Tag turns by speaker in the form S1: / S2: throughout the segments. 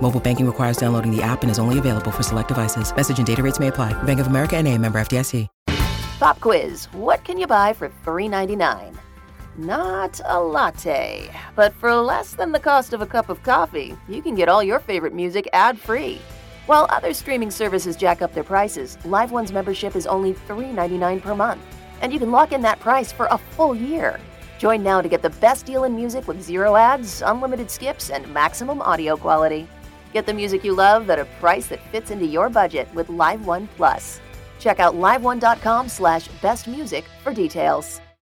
S1: Mobile banking requires downloading the app and is only available for select devices. Message and data rates may apply. Bank of America and a member FDIC.
S2: Pop quiz What can you buy for $3.99? Not a latte, but for less than the cost of a cup of coffee, you can get all your favorite music ad free. While other streaming services jack up their prices, Live One's membership is only $3.99 per month, and you can lock in that price for a full year. Join now to get the best deal in music with zero ads, unlimited skips, and maximum audio quality. Get the music you love at a price that fits into your budget with Live One Plus. Check out liveone.com slash best music for details.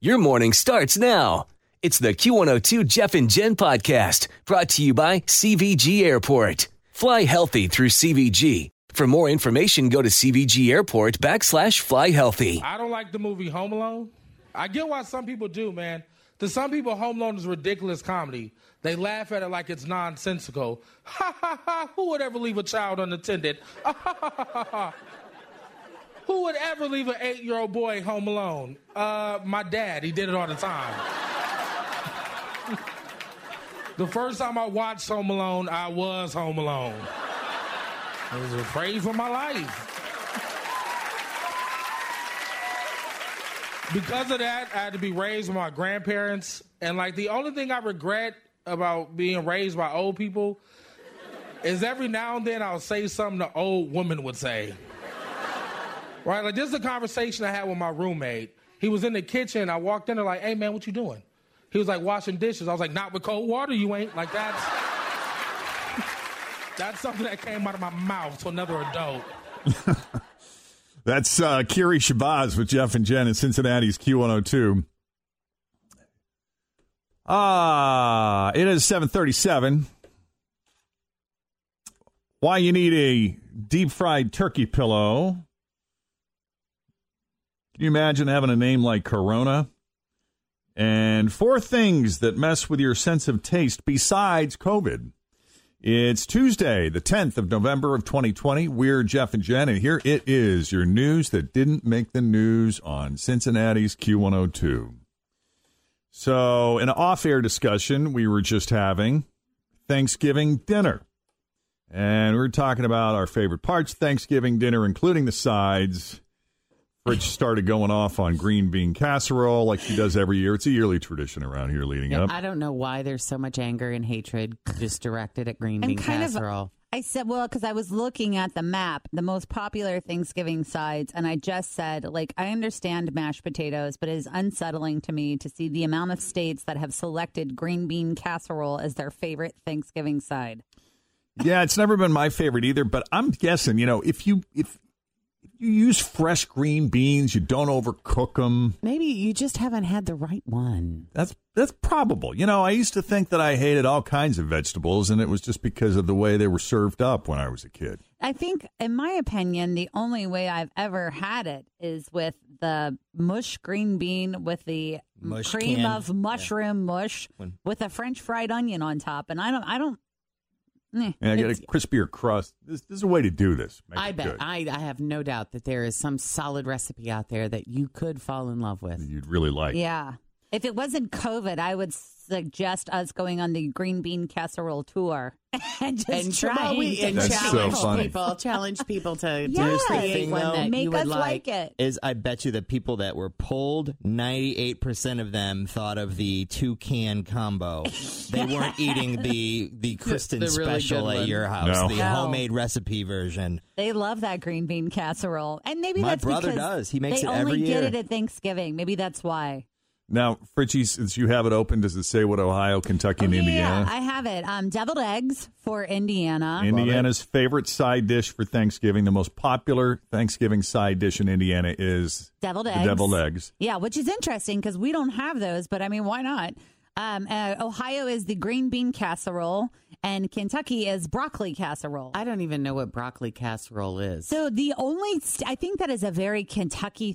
S3: Your morning starts now. It's the Q102 Jeff and Jen podcast brought to you by CVG Airport. Fly healthy through CVG. For more information, go to CVG Airport backslash fly healthy.
S4: I don't like the movie Home Alone. I get why some people do, man. To some people, Home Alone is ridiculous comedy. They laugh at it like it's nonsensical. Ha ha ha! Who would ever leave a child unattended? Ha ha ha ha ha! Who would ever leave an eight-year-old boy home alone? Uh, my dad. He did it all the time. the first time I watched Home Alone, I was home alone. I was afraid for my life. Because of that, I had to be raised with my grandparents. And like the only thing I regret about being raised by old people is every now and then I'll say something the old woman would say. Right? Like this is a conversation I had with my roommate. He was in the kitchen. I walked in there like, hey man, what you doing? He was like washing dishes. I was like, not with cold water, you ain't. Like that's that's something that came out of my mouth to another adult.
S5: That's uh, Kiry Shabazz with Jeff and Jen in Cincinnati's Q102. Ah, it is 737. Why you need a deep fried turkey pillow. Can you imagine having a name like Corona? And four things that mess with your sense of taste besides COVID. It's Tuesday, the 10th of November of 2020. We're Jeff and Jen, and here it is your news that didn't make the news on Cincinnati's Q102. So, an off air discussion we were just having, Thanksgiving dinner. And we are talking about our favorite parts Thanksgiving dinner, including the sides. Rich started going off on green bean casserole like she does every year. It's a yearly tradition around here leading
S6: Yeah,
S5: up.
S6: I don't know why there's so much anger and hatred just directed at green
S7: I'm
S6: bean
S7: kind of-
S6: casserole.
S7: I said, well, because I was looking at the map, the most popular Thanksgiving sides, and I just said, like, I understand mashed potatoes, but it is unsettling to me to see the amount of states that have selected green bean casserole as their favorite Thanksgiving side.
S5: yeah, it's never been my favorite either, but I'm guessing, you know, if you if you use fresh green beans, you don't overcook them.
S6: Maybe you just haven't had the right one.
S5: That's that's probable. You know, I used to think that I hated all kinds of vegetables, and it was just because of the way they were served up when I was a kid.
S7: I think, in my opinion, the only way I've ever had it is with the mush green bean with the
S8: Mush
S7: cream
S8: can.
S7: of mushroom mush
S8: When-
S7: with a French fried onion on top, and I don't, I don't,
S5: And I get a crispier crust. This, this is a way to do this. Make
S6: I bet. I, I have no doubt that there is some solid recipe out there that you could fall in love with.
S5: You'd really like.
S7: Yeah. If it wasn't COVID, I would suggest us going on the green bean casserole tour and just
S6: and
S7: trying
S6: we, and
S5: That's so
S6: challenge
S5: funny.
S6: people, challenge people to, to
S7: Yes.
S6: create
S8: Thing,
S6: one
S8: though,
S6: that
S7: make
S6: you would
S7: us like it.
S8: is I bet you the people that were pulled, 98% of them thought of the two can combo. They weren't eating the the Kristen
S6: the really
S8: special at your house,
S5: No.
S8: the
S7: No.
S8: homemade recipe version.
S7: They love that green bean casserole, and maybe
S8: My
S7: that's
S8: brother
S7: because
S8: does. He makes
S7: they
S8: it every
S7: only
S8: every
S7: get it at Thanksgiving. Maybe that's why.
S5: Now, Fritchie, since you have it open, does it say what Ohio, Kentucky, and
S7: Oh, yeah,
S5: Indiana?
S7: I have it. Um, deviled eggs for Indiana.
S5: Indiana's favorite side dish for Thanksgiving, the most popular Thanksgiving side dish in Indiana is
S7: deviled
S5: the
S7: eggs.
S5: deviled eggs.
S7: Yeah, which is interesting because we don't have those, but I mean, why not? Um, uh, Ohio is the green bean casserole, and Kentucky is broccoli casserole.
S6: I don't even know what broccoli casserole is.
S7: so the only, st- I think that is a very Kentucky.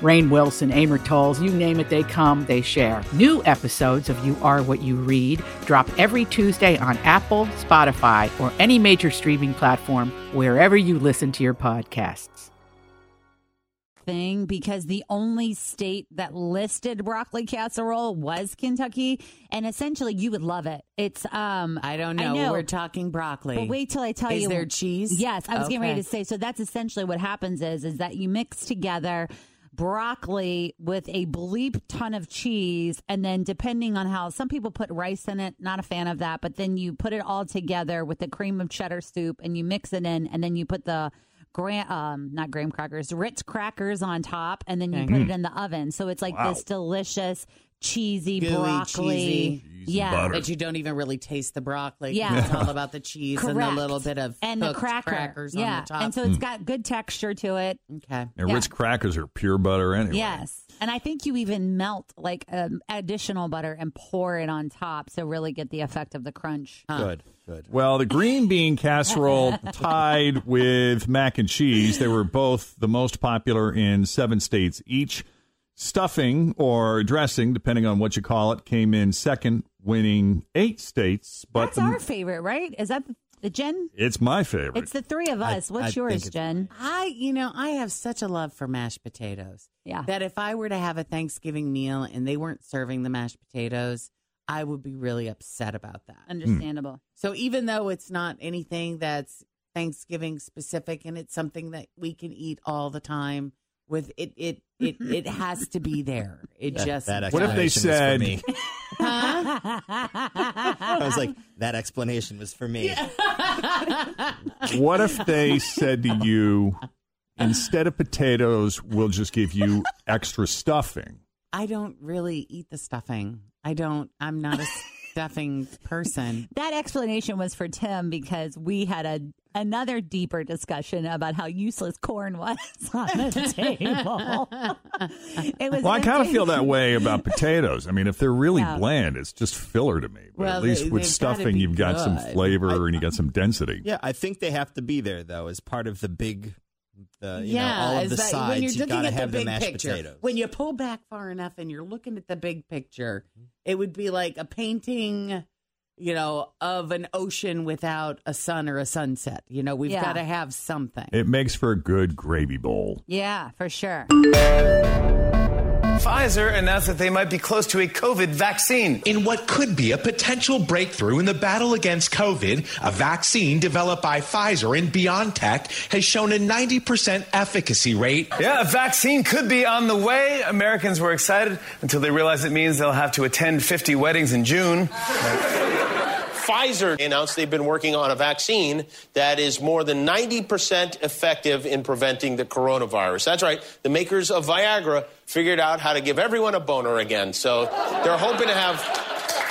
S9: Rainn Wilson, Amor Towles, you name it, they come, they share. New episodes of You Are What You Read drop every Tuesday on Apple, Spotify, or any major streaming platform wherever you listen to your podcasts.
S7: thing because the only state that listed broccoli casserole was Kentucky, and essentially you would love it. It's um
S6: I don't know. We're talking broccoli.
S7: But wait till I tell
S6: Is
S7: you.
S6: there cheese?
S7: Yes, I was getting ready to say. So that's essentially what happens is is that you mix together broccoli with a bleep ton of cheese and then depending on how some people put rice in it not a fan of that but then you put it all together with the cream of cheddar soup and you mix it in and then you put the gra- um not graham crackers ritz crackers on top and then you
S6: Okay.
S7: put it in the oven so it's like
S5: Wow.
S7: this delicious cheesy
S6: Gooey,
S7: broccoli
S6: cheesy.
S7: yeah
S6: That you don't even really taste the broccoli.
S7: Yeah.
S6: It's all about the cheese and
S7: Correct.
S6: the little bit of
S7: and the
S6: cooked
S7: cracker.
S6: crackers
S7: yeah
S6: on the top.
S7: and so it's got good texture to it
S6: okay.
S5: And
S7: Yeah.
S5: Ritz crackers are pure butter anyway.
S7: Yes. And I think you even melt like um, additional butter and pour it on top to really get the effect of the crunch.
S8: Good, good.
S5: Well, the green bean casserole tied with mac and cheese, they were both the most popular in seven states each. Stuffing or dressing, depending on what you call it, came in second, winning eight states. But
S7: That's our favorite, right? Is that the, the Jen?
S5: it's my favorite.
S7: It's the three of us. What's yours, Jen?
S6: I, you know, I have such a love for mashed potatoes.
S7: Yeah.
S6: That if I were to have a Thanksgiving meal and they weren't serving the mashed potatoes, I would be really upset about that.
S7: Understandable. Hmm.
S6: So even though it's not anything that's Thanksgiving specific and it's something that we can eat all the time with it it it, it has to be there. It
S8: That-
S6: just
S8: that
S5: What if they
S8: explanation was for
S5: said-
S8: me.
S6: Huh?
S8: I was like, that explanation was for me.
S5: what if they said to you, instead of potatoes, we'll just give you extra stuffing?
S6: I don't really eat the stuffing. I don't I'm not a stuffing person.
S7: That explanation was for Tim because we had a another deeper discussion about how useless corn was on the table. it was
S5: Well, I kind of feel that way about potatoes. I mean, if they're really
S7: Yeah.
S5: bland, it's just filler to me. But
S8: Well,
S5: at least
S8: they-
S5: with stuffing, you've got some
S8: good.
S5: flavor and you got some density.
S8: Yeah, I think they have to be there though, as part of the big, the you
S6: yeah,
S8: know, all of the
S6: that- when
S8: sides.
S6: you're looking
S8: gotta
S6: at
S8: have
S6: the
S8: the
S6: big
S8: mashed
S6: picture,
S8: potatoes.
S6: when you pull back far enough and you're looking at the big picture, mm-hmm. it would be like a painting, you know, of an ocean without a sun or a sunset. You know, we've
S7: Yeah.
S6: got to have something.
S5: It makes for a good gravy bowl.
S7: Yeah, for sure.
S10: Pfizer announced that they might be close to a COVID vaccine.
S11: In what could be a potential breakthrough in the battle against COVID, a vaccine developed by Pfizer and BioNTech has shown a 90% efficacy rate.
S10: Yeah, a vaccine could be on the way. Americans were excited until they realized it means they'll have to attend 50 weddings in June.
S12: Pfizer announced they've been working on a vaccine that is more than 90% effective in preventing the coronavirus. That's right. The makers of Viagra figured out how to give everyone a boner again. So they're hoping to have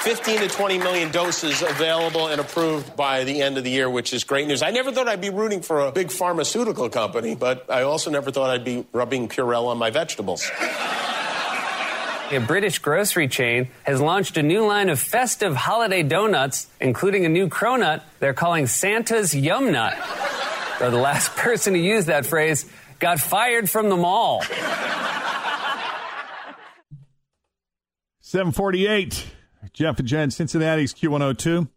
S12: 15 to 20 million doses available and approved by the end of the year, which is great news. I never thought I'd be rooting for a big pharmaceutical company, but I also never thought I'd be rubbing Purell on my vegetables.
S13: A British grocery chain has launched a new line of festive holiday donuts, including a new cronut they're calling Santa's Yum Nut. Though the last person to use that phrase got fired from the mall.
S5: 748. Jeff and Jen, Cincinnati's Q102.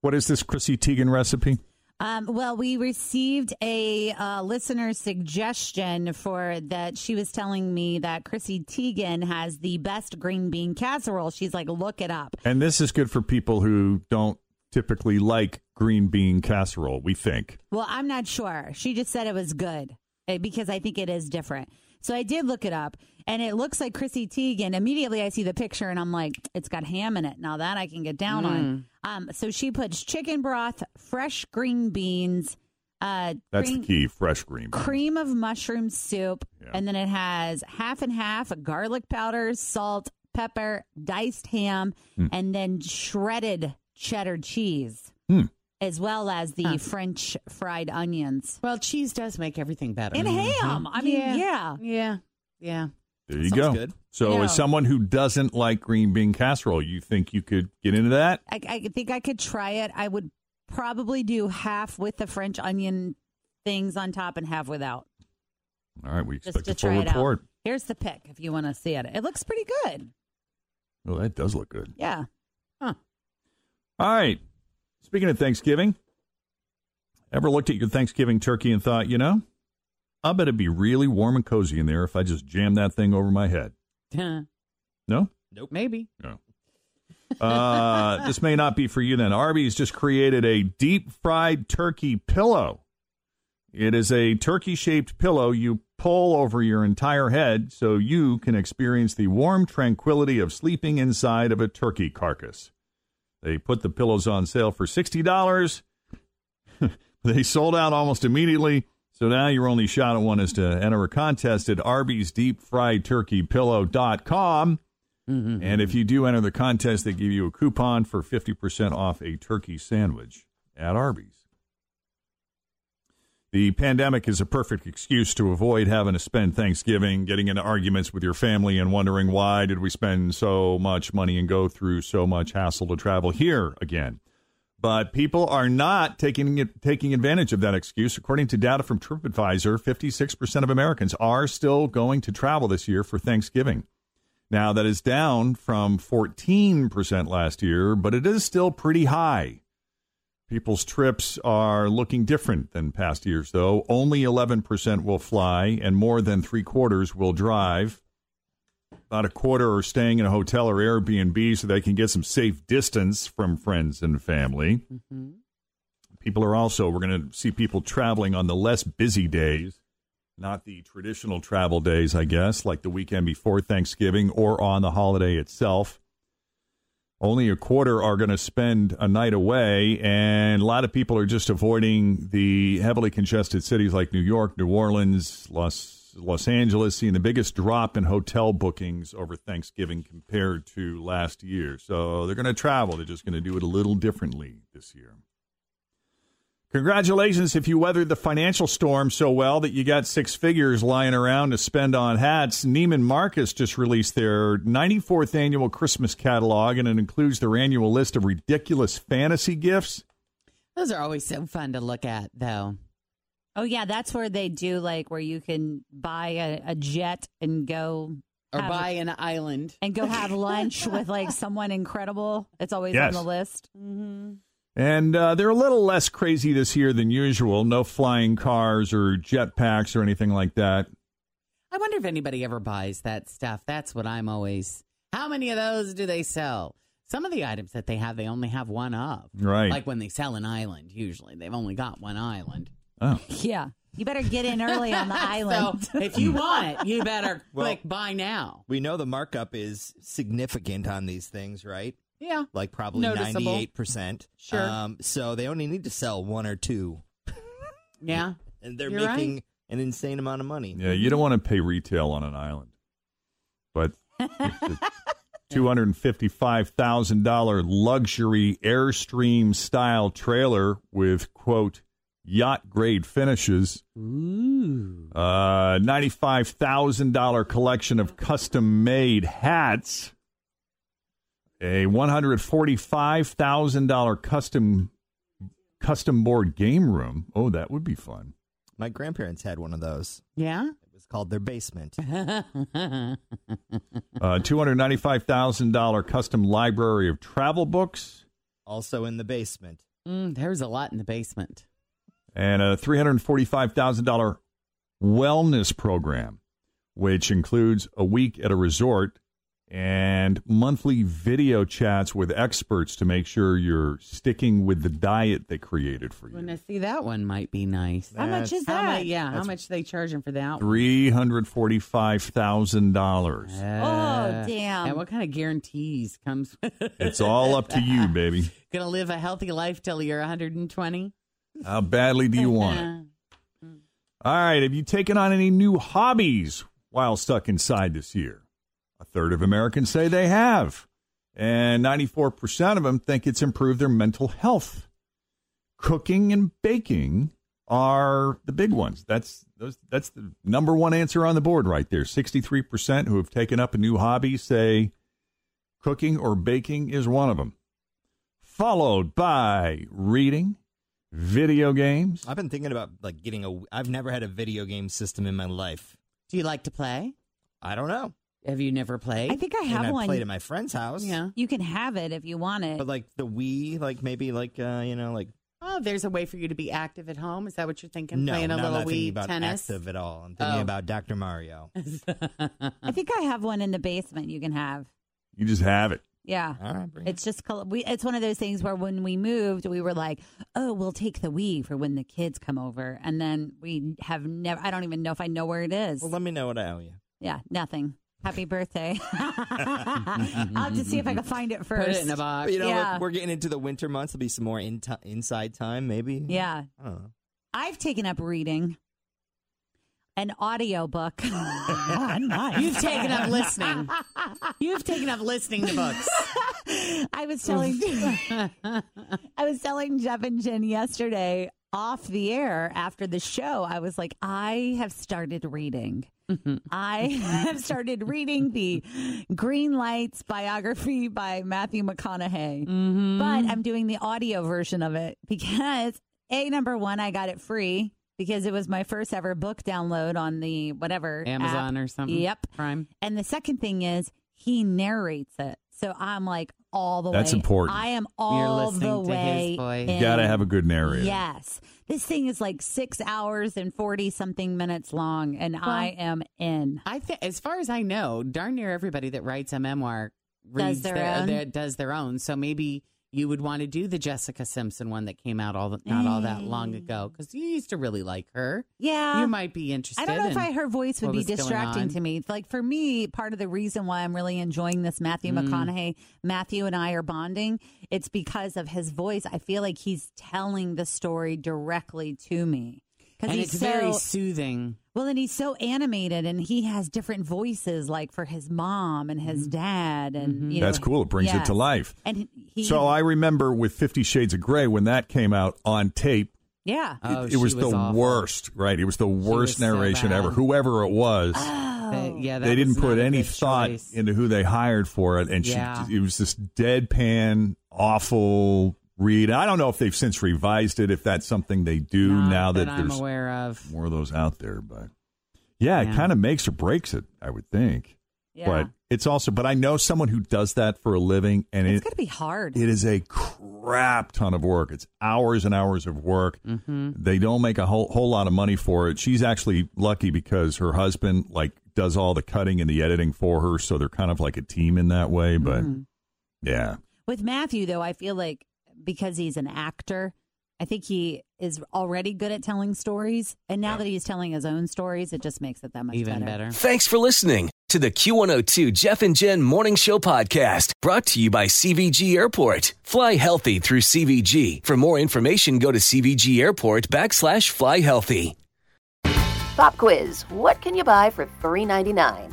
S5: What is this Chrissy Teigen recipe?
S7: Um, well, we received a uh, listener suggestion for that. She was telling me that Chrissy Teigen has the best green bean casserole. She's like, look it up.
S5: And this is good for people who don't typically like green bean casserole, we think.
S7: Well, I'm not sure. She just said it was good eh, because I think it is different. So I did look it up, and it looks like Chrissy Teigen. Immediately, I see the picture, and I'm like, it's got ham in it. Now that I can get down on. Um, so she puts chicken broth, fresh green beans, uh,
S5: That's
S7: green-
S5: the key, fresh green bean.
S7: cream of mushroom soup, and then it has half and half garlic powder, salt, pepper, diced ham,
S5: Hmm.
S7: and then shredded cheddar cheese,
S5: Hmm.
S7: As well as the French fried onions.
S6: Well, cheese does make everything better.
S7: And mm-hmm. ham. I mean, yeah.
S6: Yeah. Yeah.
S5: There you
S6: Sounds
S5: go.
S6: good.
S5: So,
S7: Yeah.
S5: as someone who doesn't like green bean casserole, you think you could get into that?
S7: I, I think I could try it. I would probably do half with the French onion things on top and half without.
S5: All right, we
S7: Just
S5: expect
S7: to
S5: a full
S7: try it out.
S5: report.
S7: Here's the pic if you want to see it. It looks pretty good.
S5: Well, that does look good.
S7: Yeah. Huh.
S5: All right. Speaking of Thanksgiving, ever looked at your Thanksgiving turkey and thought, you know, I bet it'd be really warm and cozy in there if I just jammed that thing over my head? No?
S6: Nope. Maybe.
S5: No. Uh, this may not be for you then. Arby's just created a deep fried turkey pillow. It is a turkey shaped pillow you pull over your entire head so you can experience the warm tranquility of sleeping inside of a turkey carcass. They put the pillows on sale for $60. they sold out almost immediately. So now your only shot at one is to enter a contest at Arby's Deep Fried Turkey Pillow.com. Mm-hmm. And if you do enter the contest, they give you a coupon for 50% off a turkey sandwich at Arby's. The pandemic is a perfect excuse to avoid having to spend Thanksgiving getting into arguments with your family and wondering why did we spend so much money and go through so much hassle to travel here again. But people are not taking taking advantage of that excuse. According to data from TripAdvisor, 56% of Americans are still going to travel this year for Thanksgiving. Now, that is down from 14% last year, but it is still pretty high. People's trips are looking different than past years, though. Only 11% will fly, and more than three quarters will drive. About a quarter are staying in a hotel or Airbnb so they can get some safe distance from friends and family. Mm-hmm. People are also, we're going to see people traveling on the less busy days, not the traditional travel days, I guess, like the weekend before Thanksgiving or on the holiday itself. Only a quarter are going to spend a night away, and a lot of people are just avoiding the heavily congested cities like New York, New Orleans, Los Los Angeles, seeing the biggest drop in hotel bookings over Thanksgiving compared to last year. So they're going to travel. They're just going to do it a little differently this year. Congratulations if you weathered the financial storm so well that you got six figures lying around to spend on hats. Neiman Marcus just released their 94th annual Christmas catalog, and it includes their annual list of ridiculous fantasy gifts.
S6: Those are always so fun to look at, though.
S7: Oh yeah, that's where they do like where you can buy a, a jet and go
S6: Or
S7: have-
S6: buy an island.
S7: and go have lunch with like someone incredible. It's always
S5: Yes.
S7: on the list. Mm-hmm.
S5: And uh, they're a little less crazy this year than usual. No flying cars or jetpacks or anything like that.
S6: I wonder if anybody ever buys that stuff. That's what I'm always. How many of those do they sell? Some of the items that they have, they only have one of.
S5: Right.
S6: Like when they sell an island, usually they've only got one island.
S5: Oh.
S7: Yeah, you better get in early on the island.
S6: So if you want it, you better
S8: Well-
S6: click buy now.
S8: We know the markup is significant on these things, right?
S6: Yeah.
S8: Like probably
S6: Noticeable.
S8: ninety-eight percent.
S6: Sure.
S8: Um, so they only need to sell one or two,
S6: Yeah.
S8: and they're
S6: You're
S8: making
S6: right.
S8: an insane amount of money.
S5: Yeah, you don't want to pay retail on an island. But $255,000 luxury Airstream style trailer with, quote, yacht grade finishes.
S6: Ooh.
S5: Uh, $95,000 collection of custom made hats. A $145,000 custom custom board game room. Oh, that would be fun.
S8: My grandparents had one of those.
S6: Yeah?
S8: It was called their basement.
S5: Uh, $295,000 custom library of travel books.
S8: Also in the basement.
S6: Mm, there's a lot in the basement.
S5: and a $345,000 wellness program, which includes a week at a resort and monthly video chats with experts to make sure you're sticking with the diet they created for you.
S6: When I see that one might be nice.
S7: How much is
S6: How mu-
S7: that?
S6: yeah, how
S5: That's-
S6: much they charging for that? one?
S5: $345,000.
S6: Uh, oh
S7: damn.
S6: And what kind of guarantees comes with?
S5: It's all up to you, baby.
S6: Gonna live a healthy life till you're 120?
S5: How badly do you want it? Uh-huh. All right, have you taken on any new hobbies while stuck inside this year? A third of Americans say they have, and 94% of them think it's improved their mental health. Cooking and baking are the big ones. That's those, that's the number one answer on the board right there. 63% who have taken up a new hobby say cooking or baking is one of them. Followed by reading, video games,
S8: I've been thinking about like getting a. I've never had a video game system in my life.
S6: Do you like to play?
S8: I don't know.
S6: Have you never played?
S7: I think I
S8: And
S7: have
S8: I
S7: one.
S8: played at my friend's house.
S6: Yeah.
S7: You can have it if you want it.
S8: But like the Wii, like maybe like uh, you know like
S6: Oh, there's a way for you to be active at home. Is that what you're thinking?
S8: no,
S6: Playing a
S8: no, I'm
S6: little
S8: not thinking
S6: Wii
S8: about
S6: tennis?
S8: active at all. I'm thinking
S6: Oh.
S8: about Dr. Mario.
S7: I think I have one in the basement you can have.
S5: you just have it.
S7: Yeah.
S8: All right, bring
S7: It's just col- we. It's one of those things where when we moved, we were like, "Oh, we'll take the Wii for when the kids come over," and then we have never. I don't even know if I know where it is.
S8: Well, let me know what I owe you.
S7: yeah, nothing. Happy birthday! Mm-hmm. I'll have to see if I can find it first.
S6: Put it in a box.
S8: You know,
S7: Yeah.
S8: we're getting into the winter months. There'll be some more in inside time, maybe.
S7: Yeah,
S8: I don't know.
S7: I've taken up reading an audiobook.
S6: You've taken up listening. You've taken up listening to books.
S7: I was telling I was telling Jeff and Jen yesterday off the air after the show. I was like, I have started reading. Mm-hmm. I have started reading the Greenlights biography by Matthew McConaughey, mm-hmm. but I'm doing the audio version of it because a number one, I got it free because it was my first ever book download on the whatever
S6: Amazon
S7: app.
S6: or something.
S7: Yep,
S6: Prime.
S7: and the second thing is he narrates it. So I'm like all the
S5: That's
S7: way.
S5: important.
S7: I am
S6: You're
S7: all
S6: listening
S7: the
S6: to his
S7: way.
S6: voice.
S5: You
S7: in.
S5: got to have a good narrator.
S7: Yes. This thing is like six hours and 40 something minutes long, and I am in.
S6: I think, as far as I know, darn near everybody that writes a memoir reads
S7: their own?
S6: their, does their own. So maybe you would want to do the Jessica Simpson one that came out all the, not all that long ago because you used to really like her.
S7: Yeah.
S6: you might be interested.
S7: I don't know if I, her voice would be distracting to me. Like for me, part of the reason why I'm really enjoying this Matthew
S6: Mm.
S7: McConaughey, Matthew and I are bonding. It's because of his voice. I feel like he's telling the story directly to me. Because
S6: and
S7: he's
S6: it's
S7: so,
S6: very soothing.
S7: Well, and he's so animated, and he has different voices, like for his mom and
S6: Mm-hmm.
S7: his dad, and you know,
S5: That's cool. It brings it to life.
S7: And he,
S5: So I remember with Fifty Shades of Grey when that came out on tape.
S7: yeah,
S5: It,
S6: Oh,
S5: it was,
S6: was
S5: the
S6: awful.
S5: worst, right? It was the worst
S6: was
S5: narration
S6: bad.
S5: ever. Whoever it was,
S7: Oh.
S6: yeah, that
S5: they didn't
S6: was
S5: put any thought
S6: choice.
S5: into who they hired for it, and
S6: Yeah.
S5: she, it was this deadpan, awful read. I don't know if they've since revised it, if that's something they do
S6: Not
S5: now that,
S6: I'm
S5: there's
S6: aware of.
S5: more of those out there. But yeah, it kind of makes or breaks it, I would think.
S7: yeah.
S5: But it's also, but I know someone who does that for a living, and
S7: it's
S5: it,
S7: going to be hard.
S5: it is a crap ton of work. It's hours and hours of work.
S6: Mm-hmm.
S5: They don't make a whole whole lot of money for it. She's actually lucky because her husband like does all the cutting and the editing for her, so they're kind of like a team in that way. But
S7: Mm-hmm.
S5: yeah,
S7: With Matthew, though, I feel like because he's an actor, I think he is already good at telling stories. And now that he's telling his own stories, it just makes it that much
S6: Even better.
S3: Thanks for listening to the Q102 Jeff and Jen Morning Show podcast brought to you by CVG Airport. Fly healthy through CVG. For more information, go to CVG Airport backslash fly healthy.
S2: Pop quiz What can you buy for $3.99?